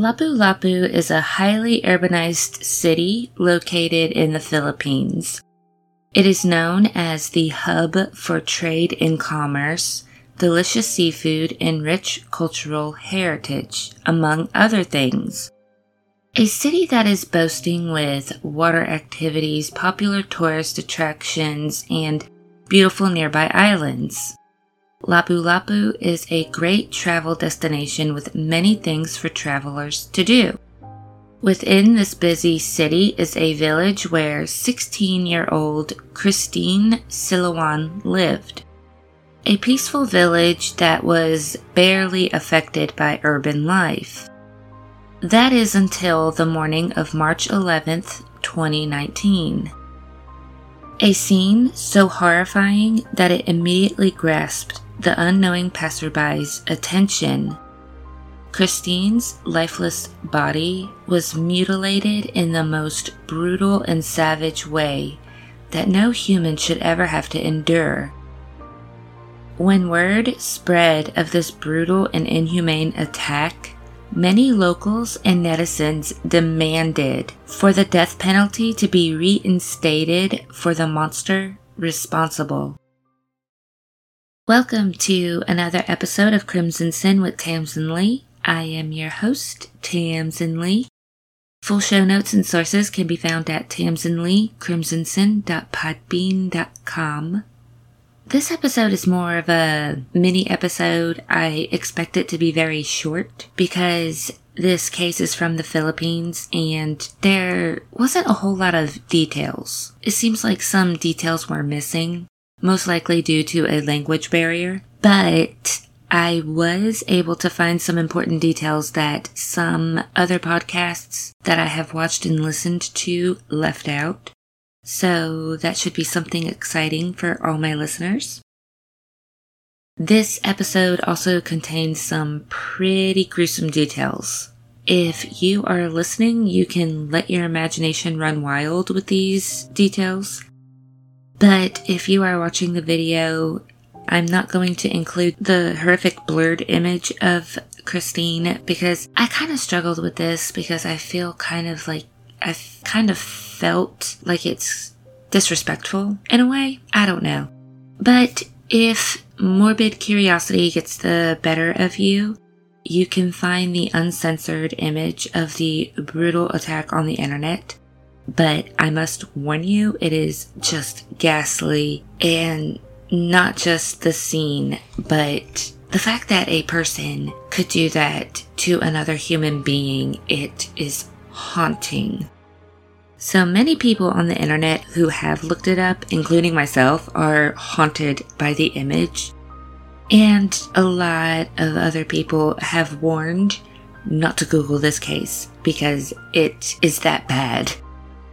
Lapu-Lapu is a highly urbanized city located in the Philippines. It is known as the hub for trade and commerce, delicious seafood, and rich cultural heritage, among other things. A city that is boasting with water activities, popular tourist attractions, and beautiful nearby islands. Lapu-Lapu is a great travel destination with many things for travelers to do. Within this busy city is a village where 16 year old Christine Silawan lived. A peaceful village that was barely affected by urban life. That is until the morning of March 11th, 2019. A scene so horrifying that it immediately grasped the unknowing passerby's attention. Christine's lifeless body was mutilated in the most brutal and savage way that no human should ever have to endure. When word spread of this brutal and inhumane attack, many locals and netizens demanded for the death penalty to be reinstated for the monster responsible. Welcome to another episode of Crimson Sin with Tamsin Leigh. I am your host, Tamsin Leigh. Full show notes and sources can be found at tamsinleecrimsonsin.podbean.com. This episode is more of a mini episode. I expect it to be very short because this case is from the Philippines and there wasn't a whole lot of details. It seems like some details were missing most likely due to a language barrier. But I was able to find some important details that some other podcasts that I have watched and listened to left out. So that should be something exciting for all my listeners. This episode also contains some pretty gruesome details. If you are listening, you can let your imagination run wild with these details. But if you are watching the video, I'm not going to include the horrific blurred image of Christine because I kind of struggled with this because I feel kind of like I've kind of felt like it's disrespectful in a way. I don't know. But if morbid curiosity gets the better of you, you can find the uncensored image of the brutal attack on the internet but I must warn you, it is just ghastly and not just the scene, but the fact that a person could do that to another human being, it is haunting. So many people on the internet who have looked it up, including myself, are haunted by the image. And a lot of other people have warned not to Google this case because it is that bad.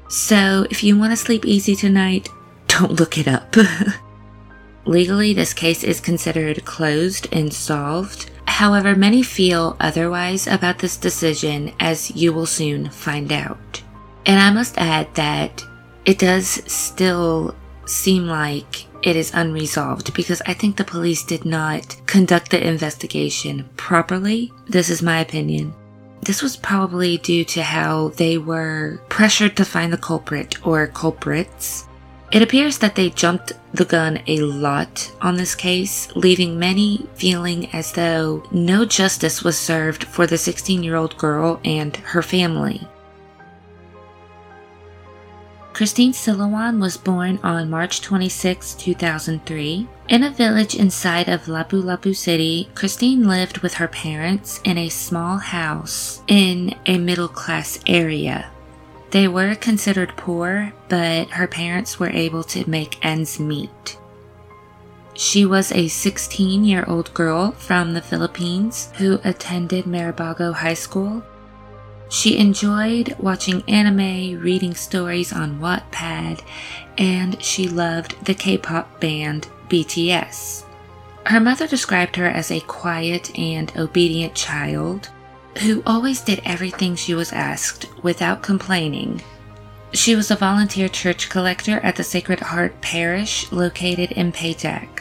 So if you want to sleep easy tonight, don't look it up. Legally, this case is considered closed and solved. However, many feel otherwise about this decision, as you will soon find out. And I must add that it does still seem like it is unresolved because I think the police did not conduct the investigation properly. This is my opinion. This was probably due to how they were pressured to find the culprit or culprits. It appears that they jumped the gun a lot on this case, leaving many feeling as though no justice was served for the 16 year old girl and her family. Christine Silawan was born on March 26, 2003. In a village inside of Lapu-Lapu City, Christine lived with her parents in a small house in a middle class area. They were considered poor, but her parents were able to make ends meet. She was a 16 year old girl from the Philippines who attended Maribago High School she enjoyed watching anime, reading stories on Wattpad, and she loved the K pop band BTS. Her mother described her as a quiet and obedient child who always did everything she was asked without complaining. She was a volunteer church collector at the Sacred Heart Parish located in Paytac,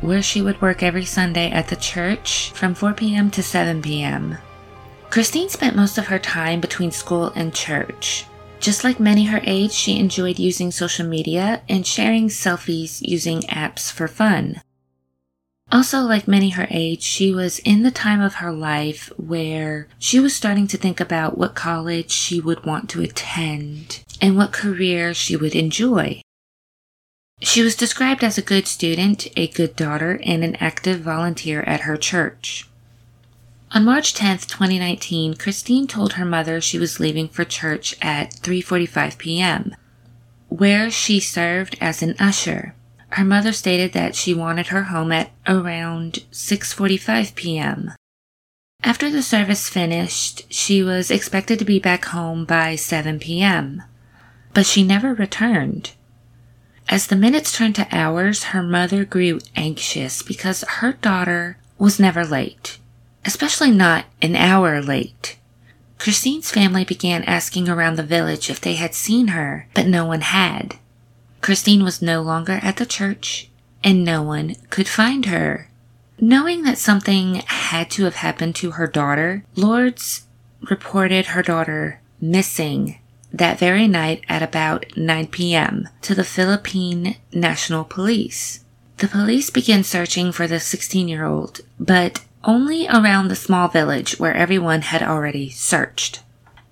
where she would work every Sunday at the church from 4 p.m. to 7 p.m. Christine spent most of her time between school and church. Just like many her age, she enjoyed using social media and sharing selfies using apps for fun. Also, like many her age, she was in the time of her life where she was starting to think about what college she would want to attend and what career she would enjoy. She was described as a good student, a good daughter, and an active volunteer at her church. On March 10, 2019, Christine told her mother she was leaving for church at 3:45 p.m., where she served as an usher. Her mother stated that she wanted her home at around 6:45 p.m. After the service finished, she was expected to be back home by 7 p.m., but she never returned. As the minutes turned to hours, her mother grew anxious because her daughter was never late, especially not an hour late. Christine's family began asking around the village if they had seen her, but no one had. Christine was no longer at the church, and no one could find her. Knowing that something had to have happened to her daughter, Lourdes reported her daughter missing that very night at about 9 p.m. to the Philippine National Police. The police began searching for the 16 year old, but only around the small village where everyone had already searched.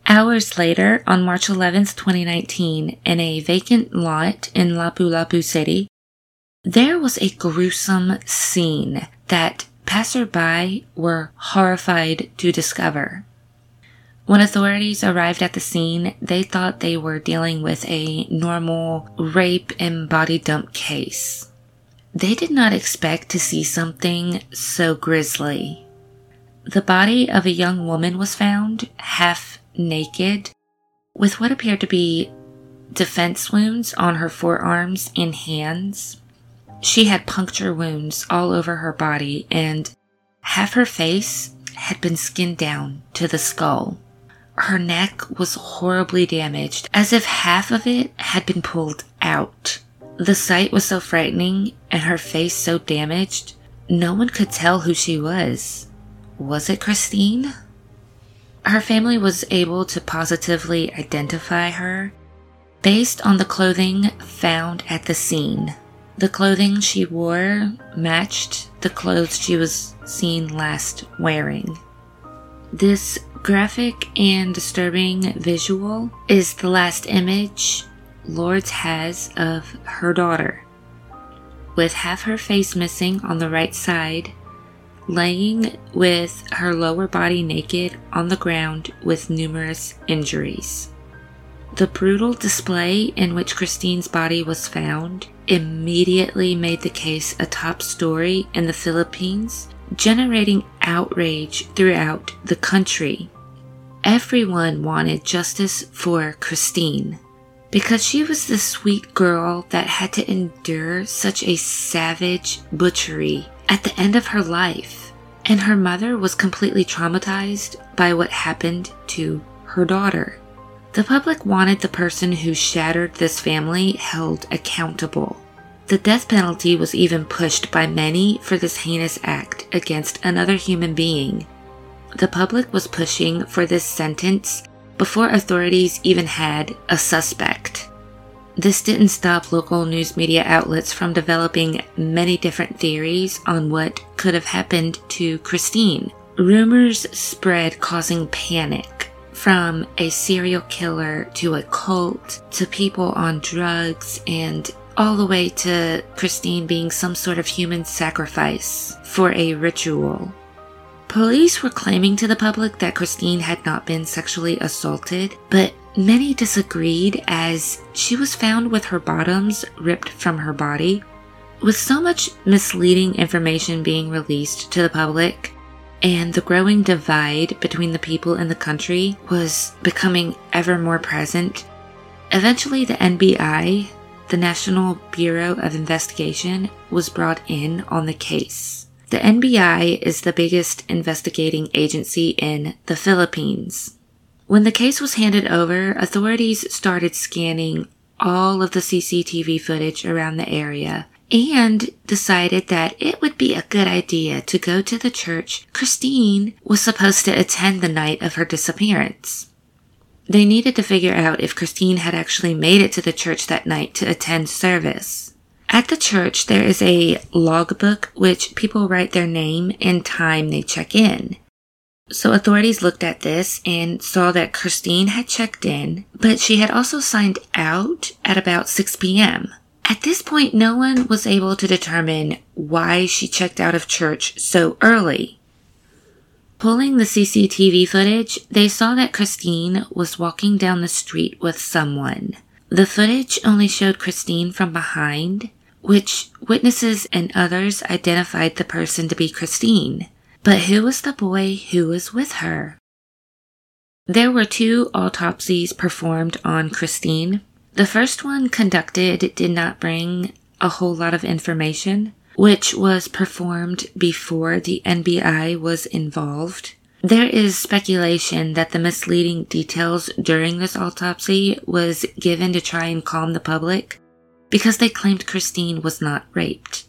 Hours later, on March 11, 2019, in a vacant lot in Lapu-Lapu City, there was a gruesome scene that passerby were horrified to discover. When authorities arrived at the scene, they thought they were dealing with a normal rape and body dump case. They did not expect to see something so grisly. The body of a young woman was found, half naked with what appeared to be defense wounds on her forearms and hands. She had puncture wounds all over her body, and half her face had been skinned down to the skull. Her neck was horribly damaged, as if half of it had been pulled out. The sight was so frightening and her face so damaged, no one could tell who she was. Was it Christine? Her family was able to positively identify her based on the clothing found at the scene. The clothing she wore matched the clothes she was seen last wearing. This graphic and disturbing visual is the last image Lourdes has of her daughter. With half her face missing on the right side laying with her lower body naked on the ground with numerous injuries. The brutal display in which Christine's body was found immediately made the case a top story in the Philippines, generating outrage throughout the country. Everyone wanted justice for Christine because she was the sweet girl that had to endure such a savage butchery at the end of her life, and her mother was completely traumatized by what happened to her daughter. The public wanted the person who shattered this family held accountable. The death penalty was even pushed by many for this heinous act against another human being. The public was pushing for this sentence before authorities even had a suspect. This didn't stop local news media outlets from developing many different theories on what could have happened to Christine. Rumors spread causing panic from a serial killer to a cult to people on drugs and all the way to Christine being some sort of human sacrifice for a ritual. Police were claiming to the public that Christine had not been sexually assaulted, but Many disagreed as she was found with her bottoms ripped from her body. With so much misleading information being released to the public, and the growing divide between the people in the country was becoming ever more present, eventually the NBI, the National Bureau of Investigation, was brought in on the case. The NBI is the biggest investigating agency in the Philippines. When the case was handed over, authorities started scanning all of the CCTV footage around the area and decided that it would be a good idea to go to the church Christine was supposed to attend the night of her disappearance. They needed to figure out if Christine had actually made it to the church that night to attend service. At the church, there is a logbook which people write their name and time they check in. So authorities looked at this and saw that Christine had checked in, but she had also signed out at about 6 p.m. At this point, no one was able to determine why she checked out of church so early. Pulling the CCTV footage, they saw that Christine was walking down the street with someone. The footage only showed Christine from behind, which witnesses and others identified the person to be Christine. But who was the boy who was with her? There were two autopsies performed on Christine. The first one conducted did not bring a whole lot of information, which was performed before the NBI was involved. There is speculation that the misleading details during this autopsy was given to try and calm the public because they claimed Christine was not raped.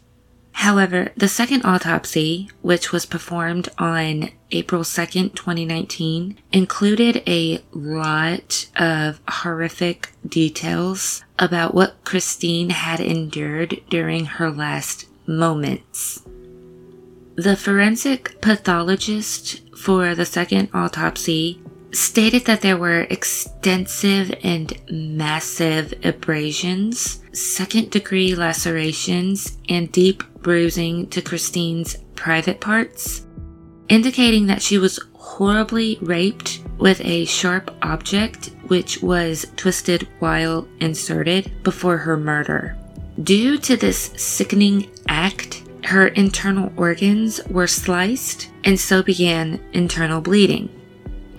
However, the second autopsy, which was performed on April 2nd, 2019, included a lot of horrific details about what Christine had endured during her last moments. The forensic pathologist for the second autopsy stated that there were extensive and massive abrasions, second degree lacerations, and deep bruising to Christine's private parts, indicating that she was horribly raped with a sharp object which was twisted while inserted before her murder. Due to this sickening act, her internal organs were sliced and so began internal bleeding.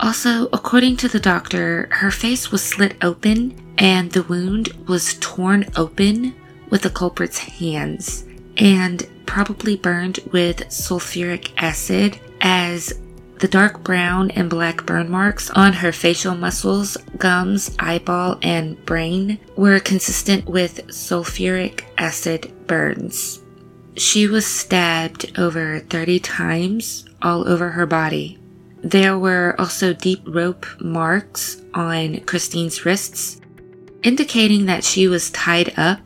Also, according to the doctor, her face was slit open and the wound was torn open with the culprit's hands and probably burned with sulfuric acid as the dark brown and black burn marks on her facial muscles, gums, eyeball, and brain were consistent with sulfuric acid burns. She was stabbed over 30 times all over her body. There were also deep rope marks on Christine's wrists, indicating that she was tied up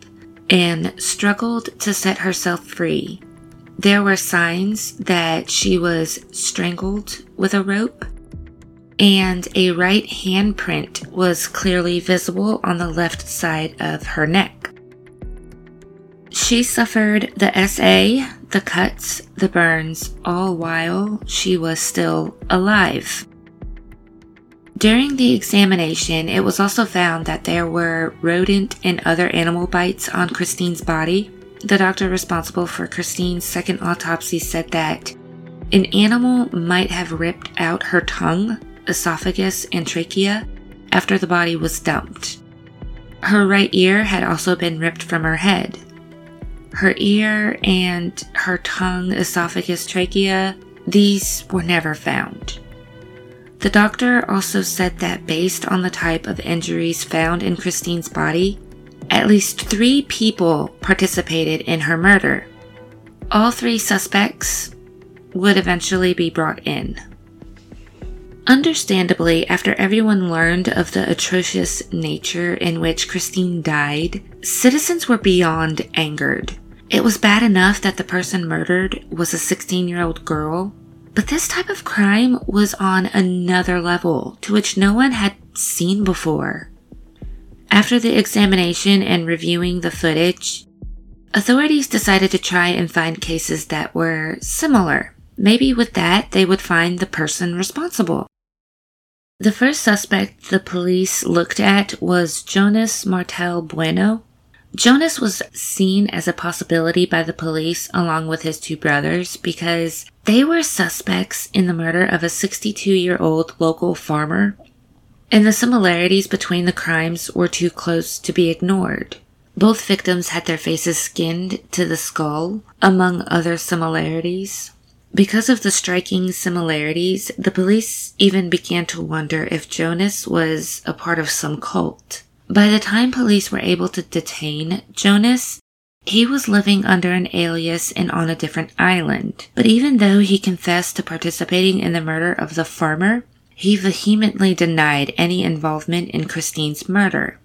and struggled to set herself free. There were signs that she was strangled with a rope, and a right handprint was clearly visible on the left side of her neck. She suffered the SA, the cuts, the burns, all while she was still alive. During the examination, it was also found that there were rodent and other animal bites on Christine's body. The doctor responsible for Christine's second autopsy said that an animal might have ripped out her tongue, esophagus, and trachea after the body was dumped. Her right ear had also been ripped from her head. Her ear and her tongue, esophagus, trachea, these were never found. The doctor also said that based on the type of injuries found in Christine's body, at least three people participated in her murder. All three suspects would eventually be brought in. Understandably, after everyone learned of the atrocious nature in which Christine died, citizens were beyond angered. It was bad enough that the person murdered was a 16 year old girl, but this type of crime was on another level to which no one had seen before. After the examination and reviewing the footage, authorities decided to try and find cases that were similar. Maybe with that, they would find the person responsible. The first suspect the police looked at was Jonas Martel Bueno, Jonas was seen as a possibility by the police along with his two brothers because they were suspects in the murder of a 62 year old local farmer, and the similarities between the crimes were too close to be ignored. Both victims had their faces skinned to the skull, among other similarities. Because of the striking similarities, the police even began to wonder if Jonas was a part of some cult. By the time police were able to detain Jonas, he was living under an alias and on a different island. But even though he confessed to participating in the murder of the farmer, he vehemently denied any involvement in Christine's murder.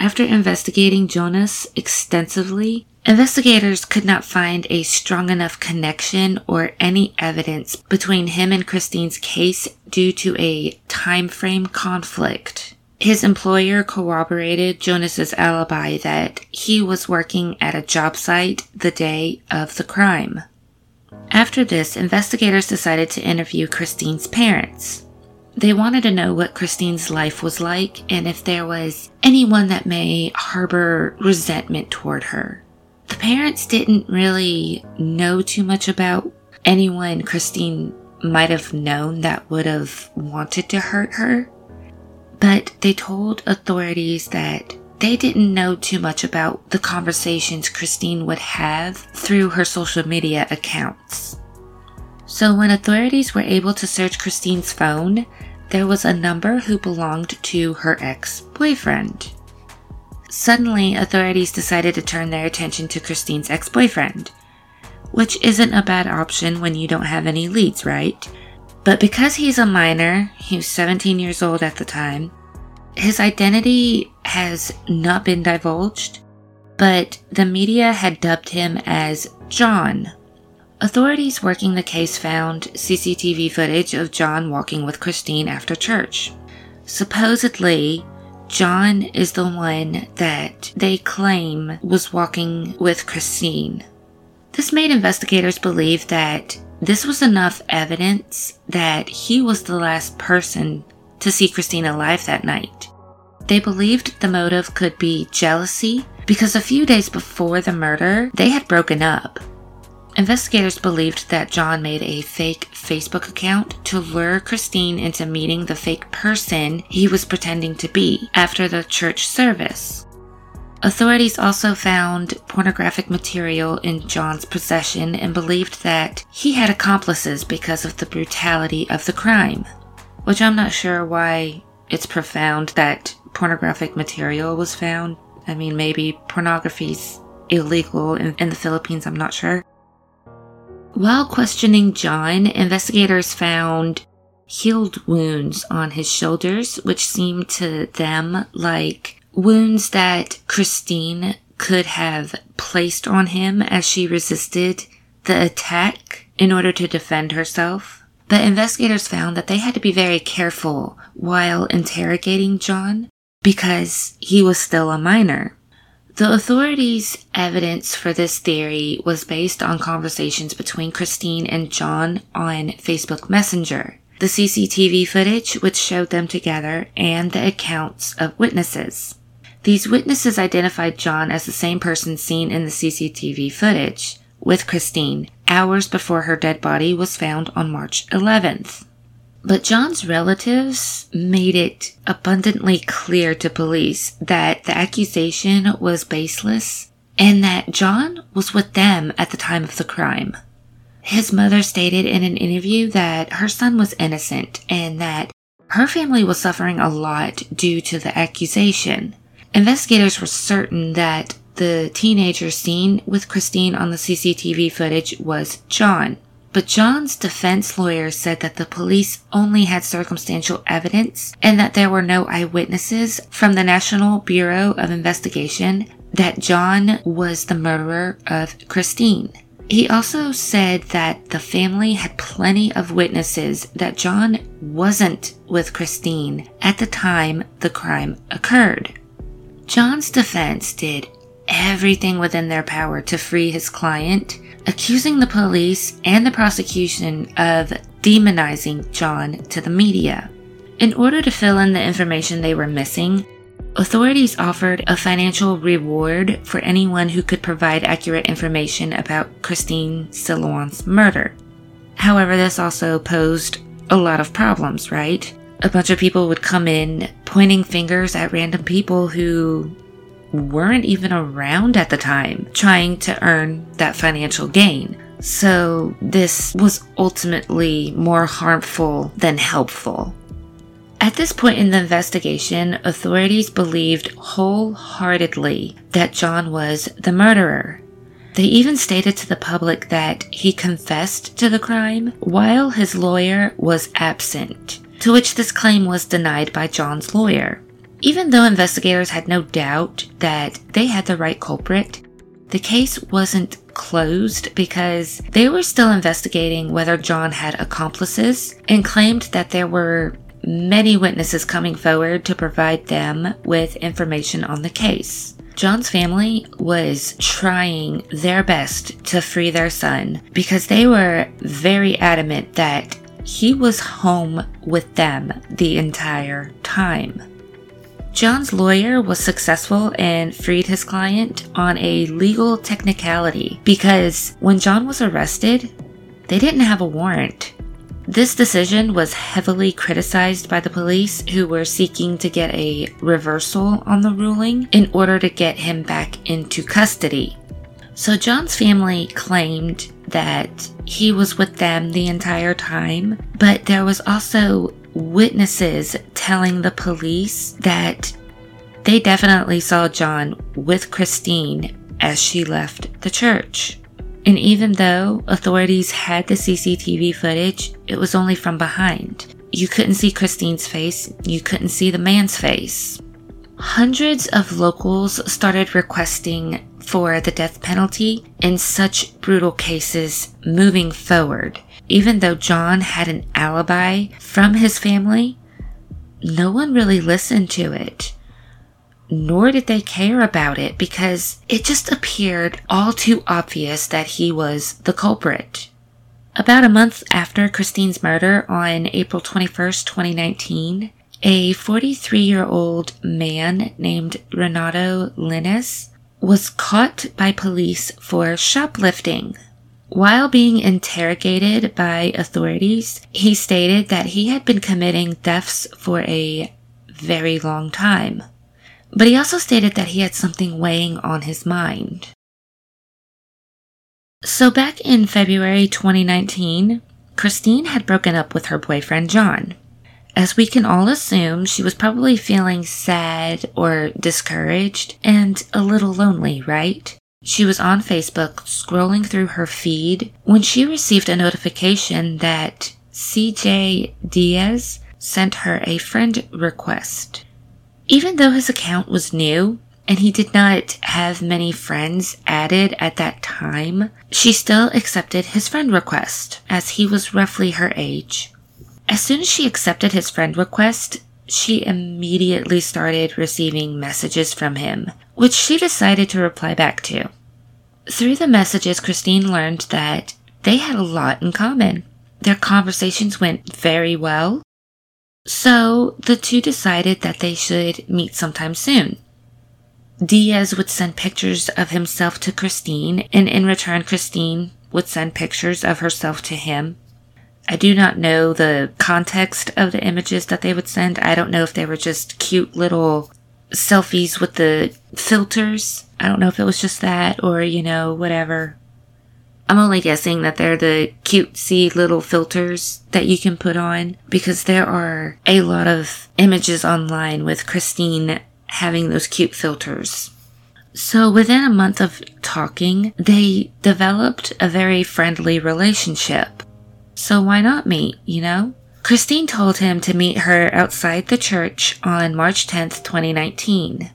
After investigating Jonas extensively, investigators could not find a strong enough connection or any evidence between him and Christine's case due to a time frame conflict. His employer corroborated Jonas's alibi that he was working at a job site the day of the crime. After this, investigators decided to interview Christine's parents. They wanted to know what Christine's life was like and if there was anyone that may harbor resentment toward her. The parents didn't really know too much about anyone Christine might have known that would have wanted to hurt her, but they told authorities that they didn't know too much about the conversations Christine would have through her social media accounts. So, when authorities were able to search Christine's phone, there was a number who belonged to her ex boyfriend. Suddenly, authorities decided to turn their attention to Christine's ex boyfriend, which isn't a bad option when you don't have any leads, right? But because he's a minor, he was 17 years old at the time, his identity has not been divulged, but the media had dubbed him as John. Authorities working the case found CCTV footage of John walking with Christine after church. Supposedly, John is the one that they claim was walking with Christine. This made investigators believe that this was enough evidence that he was the last person to see Christine alive that night. They believed the motive could be jealousy because a few days before the murder, they had broken up. Investigators believed that John made a fake Facebook account to lure Christine into meeting the fake person he was pretending to be after the church service. Authorities also found pornographic material in John's possession and believed that he had accomplices because of the brutality of the crime. Which I'm not sure why it's profound that pornographic material was found. I mean, maybe pornography's illegal in, in the Philippines, I'm not sure. While questioning John, investigators found healed wounds on his shoulders, which seemed to them like wounds that Christine could have placed on him as she resisted the attack in order to defend herself. But investigators found that they had to be very careful while interrogating John because he was still a minor. The authorities' evidence for this theory was based on conversations between Christine and John on Facebook Messenger the CCTV footage which showed them together, and the accounts of witnesses. These witnesses identified John as the same person seen in the CCTV footage with Christine hours before her dead body was found on March 11th. But John's relatives made it abundantly clear to police that the accusation was baseless and that John was with them at the time of the crime. His mother stated in an interview that her son was innocent and that her family was suffering a lot due to the accusation. Investigators were certain that the teenager seen with Christine on the CCTV footage was John. But John's defense lawyer said that the police only had circumstantial evidence and that there were no eyewitnesses from the National Bureau of Investigation that John was the murderer of Christine. He also said that the family had plenty of witnesses that John wasn't with Christine at the time the crime occurred. John's defense did everything within their power to free his client, accusing the police and the prosecution of demonizing John to the media. In order to fill in the information they were missing, authorities offered a financial reward for anyone who could provide accurate information about Christine Silawan's murder. However, this also posed a lot of problems, right? A bunch of people would come in pointing fingers at random people who weren't even around at the time, trying to earn that financial gain. So, this was ultimately more harmful than helpful. At this point in the investigation, authorities believed wholeheartedly that John was the murderer. They even stated to the public that he confessed to the crime while his lawyer was absent, to which this claim was denied by John's lawyer. Even though investigators had no doubt that they had the right culprit, the case wasn't closed because they were still investigating whether John had accomplices and claimed that there were many witnesses coming forward to provide them with information on the case. John's family was trying their best to free their son because they were very adamant that he was home with them the entire time. John's lawyer was successful and freed his client on a legal technicality because when John was arrested, they didn't have a warrant. This decision was heavily criticized by the police who were seeking to get a reversal on the ruling in order to get him back into custody. So John's family claimed that he was with them the entire time, but there was also witnesses telling the police that they definitely saw John with Christine as she left the church. And even though authorities had the CCTV footage, it was only from behind. You couldn't see Christine's face, you couldn't see the man's face. Hundreds of locals started requesting for the death penalty in such brutal cases moving forward. Even though John had an alibi from his family, no one really listened to it. Nor did they care about it because it just appeared all too obvious that he was the culprit. About a month after Christine's murder on April 21st, 2019, a 43 year old man named Renato Llenes was caught by police for shoplifting. While being interrogated by authorities, he stated that he had been committing thefts for a very long time. But he also stated that he had something weighing on his mind. So back in February 2019, Christine had broken up with her boyfriend John. As we can all assume, she was probably feeling sad or discouraged and a little lonely, right? She was on Facebook scrolling through her feed when she received a notification that CJ Diaz sent her a friend request. Even though his account was new and he did not have many friends added at that time, she still accepted his friend request as he was roughly her age. As soon as she accepted his friend request, she immediately started receiving messages from him, which she decided to reply back to. Through the messages, Christine learned that they had a lot in common. Their conversations went very well. So the two decided that they should meet sometime soon. Diaz would send pictures of himself to Christine, and in return, Christine would send pictures of herself to him. I do not know the context of the images that they would send. I don't know if they were just cute little selfies with the filters. I don't know if it was just that or, you know, whatever. I'm only guessing that they're the cutesy little filters that you can put on because there are a lot of images online with Christine having those cute filters. So within a month of talking, they developed a very friendly relationship. So why not meet, you know? Christine told him to meet her outside the church on March 10th, 2019.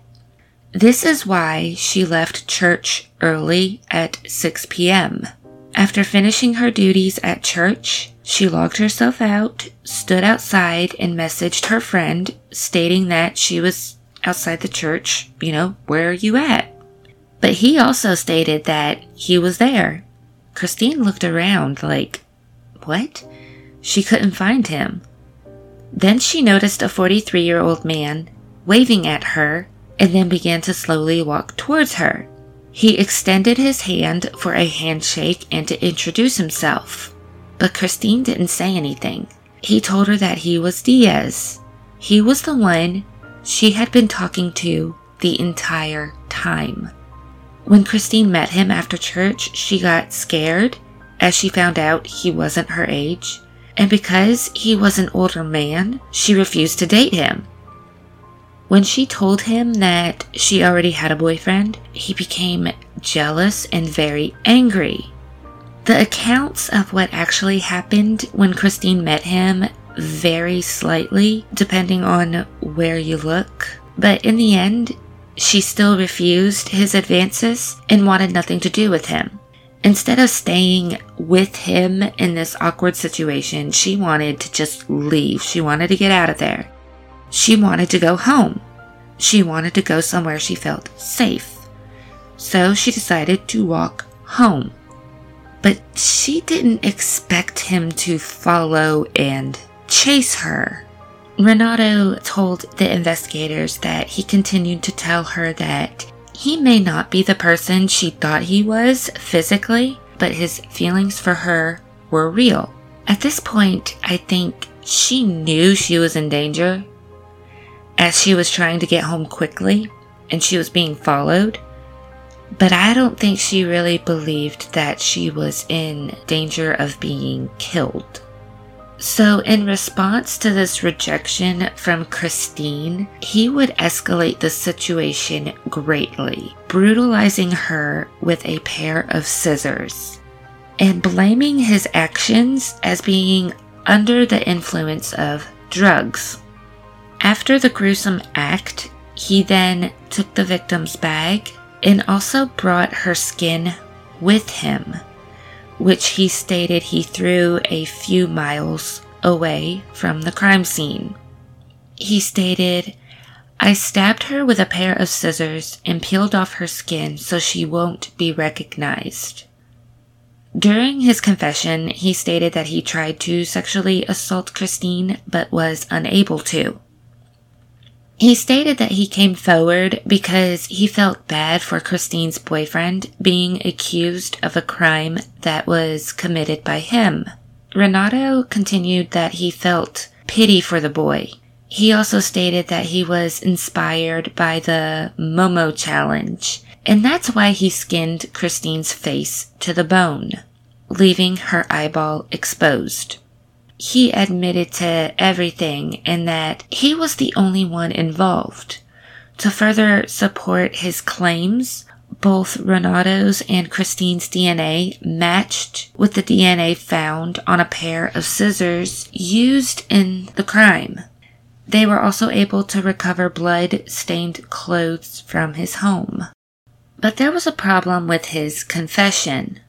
This is why she left church early at 6 p.m. After finishing her duties at church, she logged herself out, stood outside, and messaged her friend stating that she was outside the church. You know, where are you at? But he also stated that he was there. Christine looked around like, what? She couldn't find him. Then she noticed a 43 year old man waving at her and then began to slowly walk towards her. He extended his hand for a handshake and to introduce himself. But Christine didn't say anything. He told her that he was Diaz. He was the one she had been talking to the entire time. When Christine met him after church, she got scared as she found out he wasn't her age, and because he was an older man, she refused to date him. When she told him that she already had a boyfriend, he became jealous and very angry. The accounts of what actually happened when Christine met him vary slightly depending on where you look, but in the end, she still refused his advances and wanted nothing to do with him. Instead of staying with him in this awkward situation, she wanted to just leave. She wanted to get out of there. She wanted to go home. She wanted to go somewhere she felt safe. So she decided to walk home. But she didn't expect him to follow and chase her. Renato told the investigators that he continued to tell her that he may not be the person she thought he was physically, but his feelings for her were real. At this point, I think she knew she was in danger as she was trying to get home quickly and she was being followed. But I don't think she really believed that she was in danger of being killed. So, in response to this rejection from Christine, he would escalate the situation greatly, brutalizing her with a pair of scissors and blaming his actions as being under the influence of drugs. After the gruesome act, he then took the victim's bag and also brought her skin with him which he stated he threw a few miles away from the crime scene. He stated, I stabbed her with a pair of scissors and peeled off her skin so she won't be recognized. During his confession, he stated that he tried to sexually assault Christine but was unable to. He stated that he came forward because he felt bad for Christine's boyfriend being accused of a crime that was committed by him. Renato continued that he felt pity for the boy. He also stated that he was inspired by the Momo challenge, and that's why he skinned Christine's face to the bone, leaving her eyeball exposed he admitted to everything and that he was the only one involved. To further support his claims, both Renato's and Christine's DNA matched with the DNA found on a pair of scissors used in the crime. They were also able to recover blood stained clothes from his home. But there was a problem with his confession.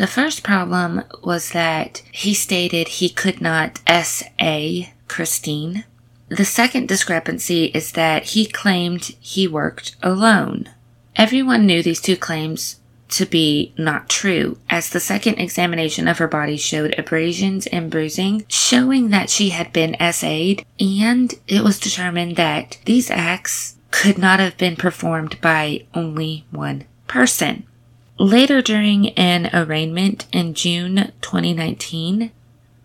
The first problem was that he stated he could not S.A. Christine. The second discrepancy is that he claimed he worked alone. Everyone knew these two claims to be not true, as the second examination of her body showed abrasions and bruising, showing that she had been SA'd, and it was determined that these acts could not have been performed by only one person. Later during an arraignment in June 2019,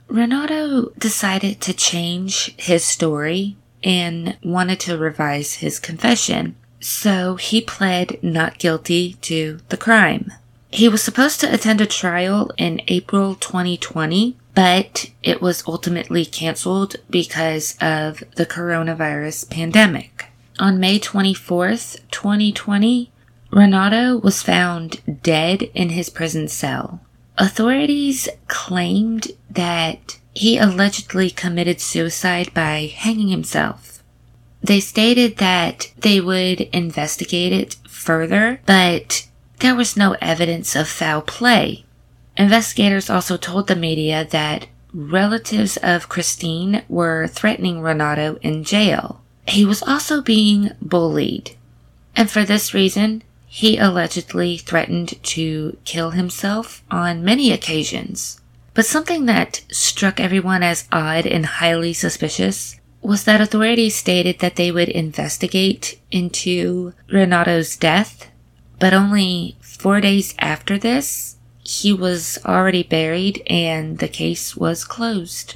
Renato decided to change his story and wanted to revise his confession. So he pled not guilty to the crime. He was supposed to attend a trial in April 2020, but it was ultimately canceled because of the coronavirus pandemic. On May 24th, 2020, Renato was found dead in his prison cell. Authorities claimed that he allegedly committed suicide by hanging himself. They stated that they would investigate it further, but there was no evidence of foul play. Investigators also told the media that relatives of Christine were threatening Renato in jail. He was also being bullied. And for this reason, he allegedly threatened to kill himself on many occasions. But something that struck everyone as odd and highly suspicious was that authorities stated that they would investigate into Renato's death, but only four days after this, he was already buried and the case was closed.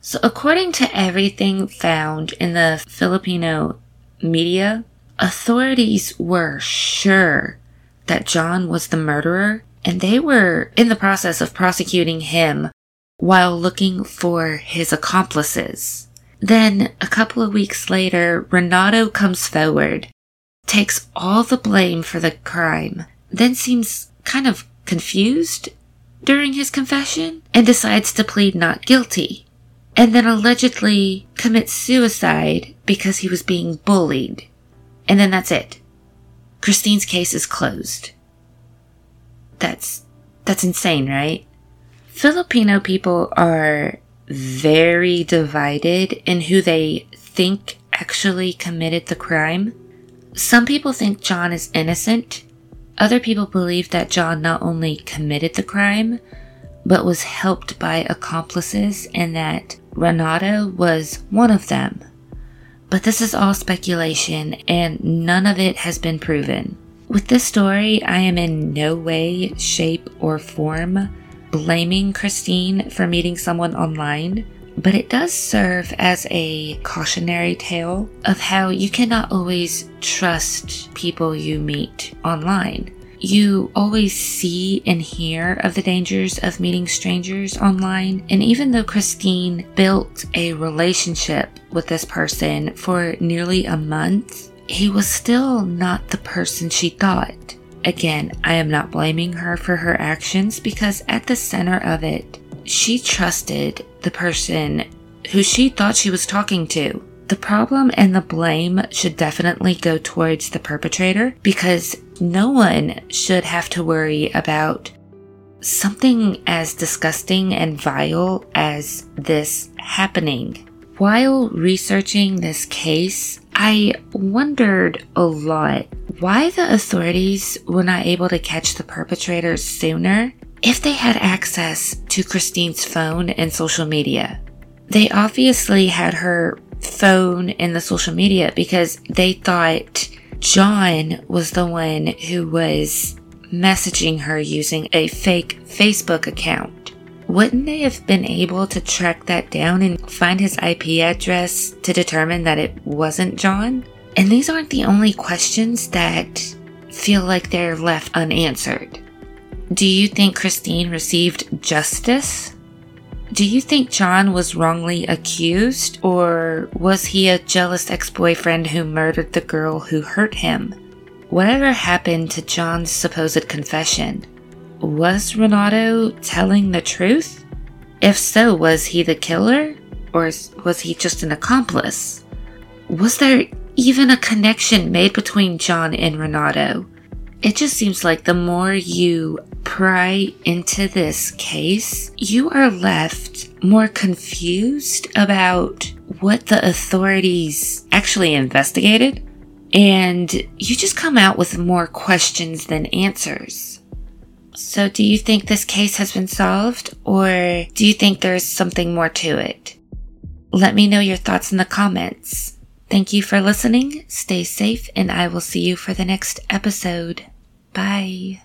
So according to everything found in the Filipino media, Authorities were sure that John was the murderer, and they were in the process of prosecuting him while looking for his accomplices. Then, a couple of weeks later, Renato comes forward, takes all the blame for the crime, then seems kind of confused during his confession and decides to plead not guilty, and then allegedly commits suicide because he was being bullied. And then that's it. Christine's case is closed. That's that's insane, right? Filipino people are very divided in who they think actually committed the crime. Some people think John is innocent. Other people believe that John not only committed the crime, but was helped by accomplices and that Renato was one of them. But this is all speculation and none of it has been proven. With this story, I am in no way, shape, or form blaming Christine for meeting someone online, but it does serve as a cautionary tale of how you cannot always trust people you meet online. You always see and hear of the dangers of meeting strangers online, and even though Christine built a relationship with this person for nearly a month, he was still not the person she thought. Again, I am not blaming her for her actions because at the center of it, she trusted the person who she thought she was talking to. The problem and the blame should definitely go towards the perpetrator because no one should have to worry about something as disgusting and vile as this happening. While researching this case, I wondered a lot why the authorities were not able to catch the perpetrators sooner if they had access to Christine's phone and social media. They obviously had her phone and the social media because they thought John was the one who was messaging her using a fake Facebook account. Wouldn't they have been able to track that down and find his IP address to determine that it wasn't John? And these aren't the only questions that feel like they're left unanswered. Do you think Christine received justice? Do you think John was wrongly accused, or was he a jealous ex boyfriend who murdered the girl who hurt him? Whatever happened to John's supposed confession? Was Renato telling the truth? If so, was he the killer, or was he just an accomplice? Was there even a connection made between John and Renato. It just seems like the more you pry into this case, you are left more confused about what the authorities actually investigated, and you just come out with more questions than answers. So, do you think this case has been solved, or do you think there's something more to it? Let me know your thoughts in the comments. Thank you for listening. Stay safe, and I will see you for the next episode. Bye.